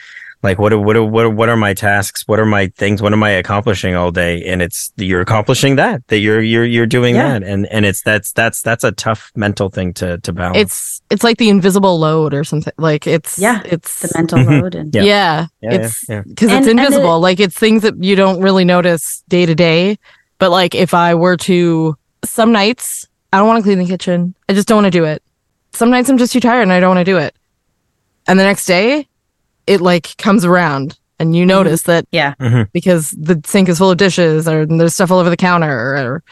like what are, what are, what are, what are my tasks? What are my things? What am i accomplishing all day? And it's you're accomplishing that that you're you're you're doing Yeah. that. And and it's that's that's that's a tough mental thing to to balance. It's it's like the invisible load or something. Like it's Yeah, it's The mental Mhm. load and Yeah. yeah, yeah, yeah, it's yeah. because And- it's and the- invisible. Like it's things that you don't really notice day to day. But like if i were to some nights i don't want to clean the kitchen. I just don't want to do it. Some nights i'm just too tired and i don't want to do it. And the next day it like comes around and you notice that yeah. Mhm. because the sink is full of dishes or there's stuff all over the counter or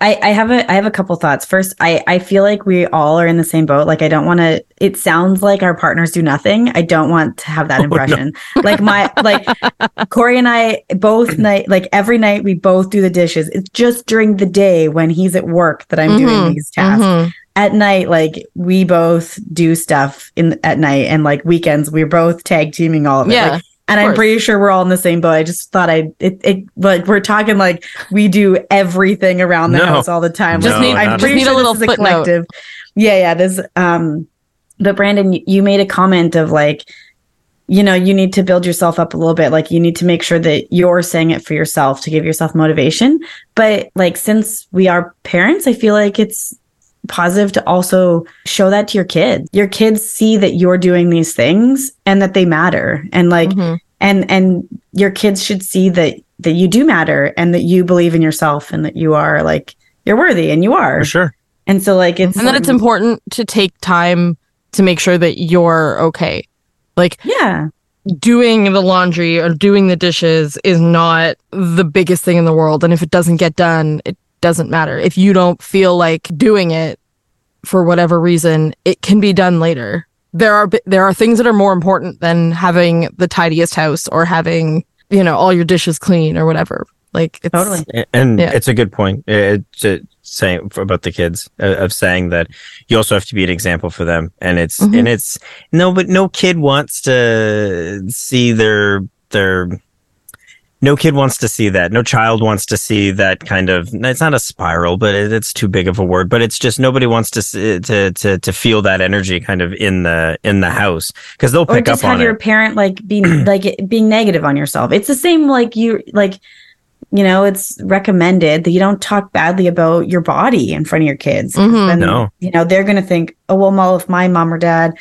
I, I have a I have a couple thoughts. First, I, I feel like we all are in the same boat. Like I don't want to it sounds like our partners do nothing. I don't want to have that impression. Oh, no. like my like Corey and I both night like every night we both do the dishes. It's just during the day when he's at work that I'm mm-hmm. doing these tasks. Mm-hmm. At night, like we both do stuff in at night and like weekends, we're both tag teaming all of it. Yeah. Like, and I'm pretty sure we're all in the same boat. I just thought I it, it like we're talking like we do everything around the no. house all the time. Just need I'm pretty need sure a little this collective. Yeah, yeah. This um but Brandon, you made a comment of like, you know, you need to build yourself up a little bit. Like you need to make sure that you're saying it for yourself to give yourself motivation. But like since we are parents, I feel like it's positive to also show that to your kids. Your kids see that you're doing these things and that they matter. And like mm-hmm. and and your kids should see that that you do matter and that you believe in yourself and that you are like you're worthy and you are. For sure. And so like it's And then it's important to take time to make sure that you're okay. Like Yeah. Doing the laundry or doing the dishes is not the biggest thing in the world. And if it doesn't get done, it doesn't matter. If you don't feel like doing it for whatever reason, it can be done later. There are there are things that are more important than having the tidiest house or having, you know, all your dishes clean or whatever. Like it's, totally. And yeah. it's a good point. It's saying about the kids uh, of saying that you also have to be an example for them and it's mm-hmm. and it's no but no kid wants to see their their no kid wants to see that. No child wants to see that kind of. It's not a spiral, but it, it's too big of a word. But it's just nobody wants to see, to to to feel that energy kind of in the in the house because they'll pick or just up have on your it. parent like being like being negative on yourself. It's the same like you like you know it's recommended that you don't talk badly about your body in front of your kids. Mm-hmm. Then, no, you know they're gonna think, oh well, well, if my mom or dad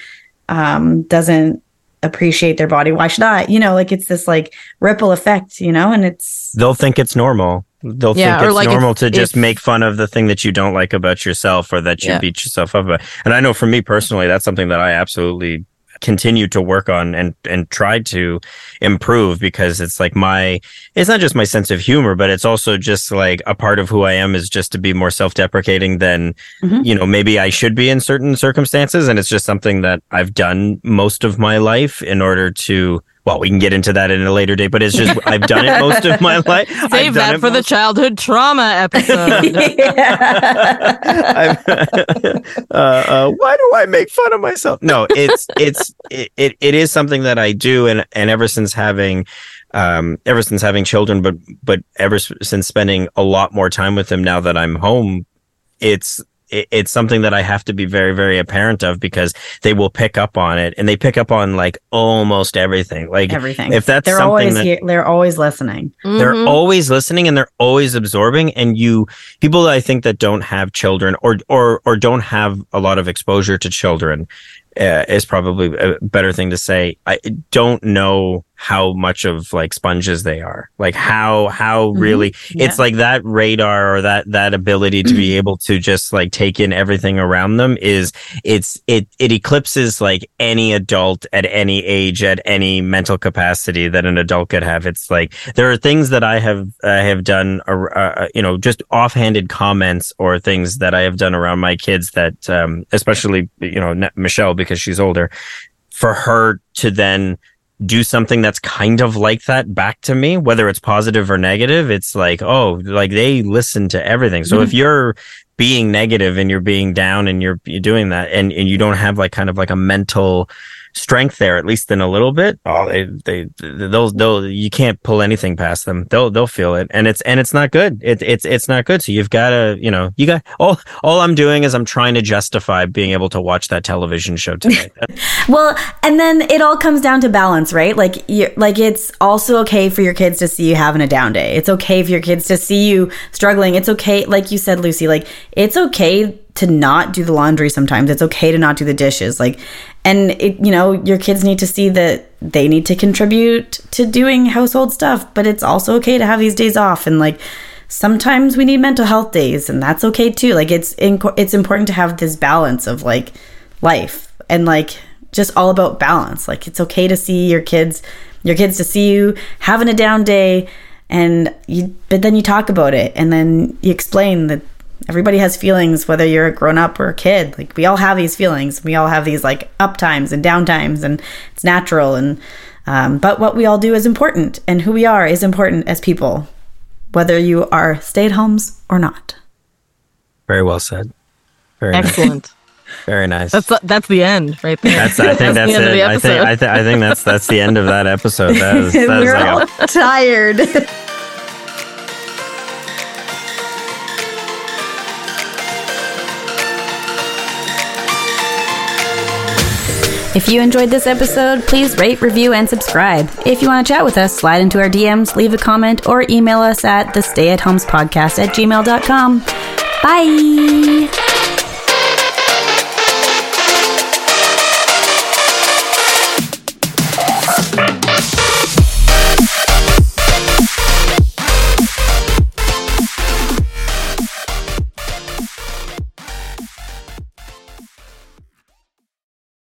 um doesn't appreciate their body. Why should I? You know, like it's this like ripple effect, you know, and it's they'll think it's normal. They'll yeah, think it's like normal if, to just if, make fun of the thing that you don't like about yourself or that you yeah. beat yourself up about. And I know for me personally, that's something that I absolutely continue to work on and and try to improve because it's like my it's not just my sense of humor but it's also just like a part of who I am is just to be more self-deprecating than mm-hmm. you know maybe I should be in certain circumstances and it's just something that I've done most of my life in order to well, we can get into that in a later date, but it's just I've done it most of my life. Save that for the childhood trauma episode. uh, uh, why do I make fun of myself? No, it's it's it, it, it is something that I do, and and ever since having um, ever since having children, but but ever since spending a lot more time with them now that I'm home, it's it, it's something that I have to be very, very apparent of because they will pick up on it and they pick up on like almost everything. Like everything. If that's they're always that, here, they're always listening. They're mm-hmm. always listening and they're always absorbing. And you people that I think that don't have children or or or don't have a lot of exposure to children uh, is probably a better thing to say. I don't know how much of like sponges they are like how how mm-hmm. really yeah. it's like that radar or that that ability to be able to just like take in everything around them is it's it it eclipses like any adult at any age at any mental capacity that an adult could have it's like there are things that i have i have done uh, uh, you know just offhanded comments or things that i have done around my kids that um especially you know michelle because she's older for her to then do something that's kind of like that back to me, whether it's positive or negative. It's like, oh, like they listen to everything. So mm-hmm. if you're being negative and you're being down and you're, you're doing that and, and you don't have like kind of like a mental strength there, at least in a little bit. Oh, they, they, they'll, they'll, you can't pull anything past them. They'll, they'll feel it. And it's, and it's not good. It, it's, it's not good. So you've got to, you know, you got all, all I'm doing is I'm trying to justify being able to watch that television show tonight. well, and then it all comes down to balance, right? Like, you like it's also okay for your kids to see you having a down day. It's okay for your kids to see you struggling. It's okay. Like you said, Lucy, like it's okay to not do the laundry sometimes. It's okay to not do the dishes. Like, and it, you know, your kids need to see that they need to contribute to doing household stuff, but it's also okay to have these days off. And like, sometimes we need mental health days, and that's okay too. Like, it's it's important to have this balance of like life and like just all about balance. Like, it's okay to see your kids, your kids to see you having a down day, and you, but then you talk about it, and then you explain that everybody has feelings, whether you're a grown up or a kid. Like we all have these feelings. We all have these like up times and down times, and it's natural. And um, but what we all do is important, and who we are is important as people, whether you are stay at homes or not. Very well said. Very nice. Excellent. Very nice. that's that's the end right there. That's I think that's, the end of it. the I think I, th- I think that's that's the end of that episode. That is, that is We're like all a, tired. If you enjoyed this episode, please rate, review, and subscribe. If you want to chat with us, slide into our DMs, leave a comment, or email us at the stay at homes podcast at gmail.com. Bye.